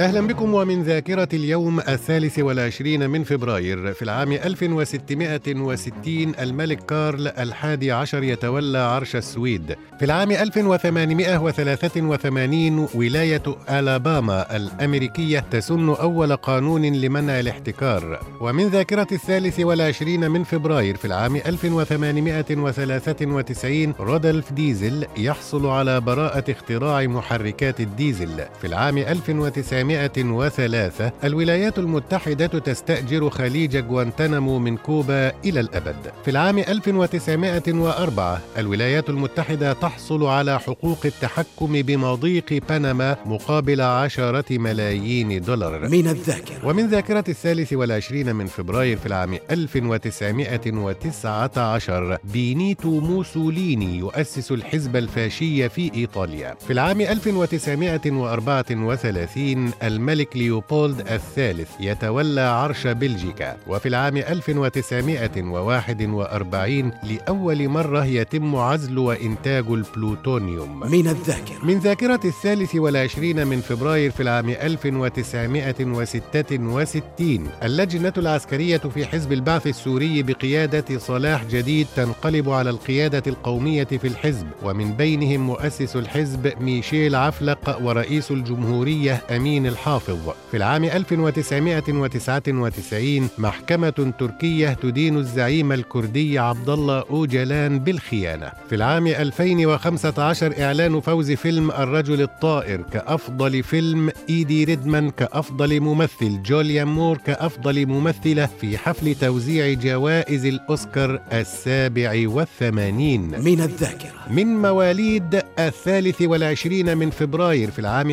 أهلا بكم ومن ذاكرة اليوم الثالث والعشرين من فبراير. في العام 1660 الملك كارل الحادي عشر يتولى عرش السويد. في العام 1883 ولاية ألاباما الأمريكية تسن أول قانون لمنع الاحتكار. ومن ذاكرة الثالث والعشرين من فبراير في العام 1893 رودلف ديزل يحصل على براءة اختراع محركات الديزل. في العام 1900 1903 الولايات المتحدة تستأجر خليج غوانتنامو من كوبا إلى الأبد. في العام 1904 الولايات المتحدة تحصل على حقوق التحكم بمضيق بنما مقابل عشرة ملايين دولار. من الذاكرة ومن ذاكرة الثالث والعشرين من فبراير في العام 1919 بينيتو موسوليني يؤسس الحزب الفاشي في إيطاليا. في العام 1934 الملك ليوبولد الثالث يتولى عرش بلجيكا وفي العام 1941 لأول مرة يتم عزل وإنتاج البلوتونيوم. من الذاكرة. من ذاكرة الثالث والعشرين من فبراير في العام 1966 اللجنة العسكرية في حزب البعث السوري بقيادة صلاح جديد تنقلب على القيادة القومية في الحزب ومن بينهم مؤسس الحزب ميشيل عفلق ورئيس الجمهورية أمين الحافظ. في العام 1999 محكمة تركية تدين الزعيم الكردي عبد الله أوجلان بالخيانة. في العام 2015 إعلان فوز فيلم الرجل الطائر كأفضل فيلم إيدي ريدمان كأفضل ممثل جوليان مور كأفضل ممثلة في حفل توزيع جوائز الأوسكار السابع والثمانين. من الذاكرة. من مواليد الثالث والعشرين من فبراير في العام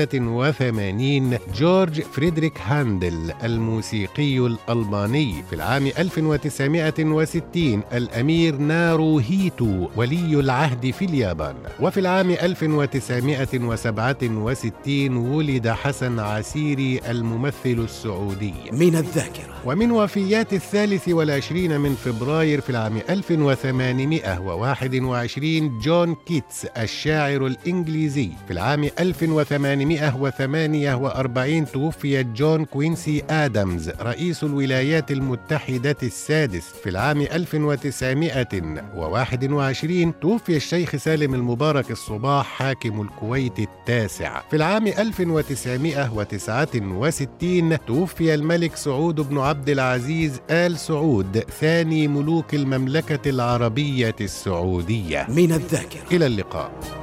1685 جورج فريدريك هاندل الموسيقي الألماني في العام 1960 الأمير نارو هيتو ولي العهد في اليابان. وفي العام 1967 ولد حسن عسيري الممثل السعودي. من الذاكرة. ومن وفيات الثالث والعشرين من فبراير في العام 1821 جون كيتس الشاعر الإنجليزي. في العام 1848 توفي جون كوينسي آدمز رئيس الولايات المتحدة السادس. في العام 1921 توفي الشيخ سالم المبارك الصباح حاكم الكويت التاسع. في العام 1969 توفي الملك سعود بن عبد العزيز آل سعود ثاني ملوك المملكة العربية السعودية. من الذاكرة. إلى اللقاء.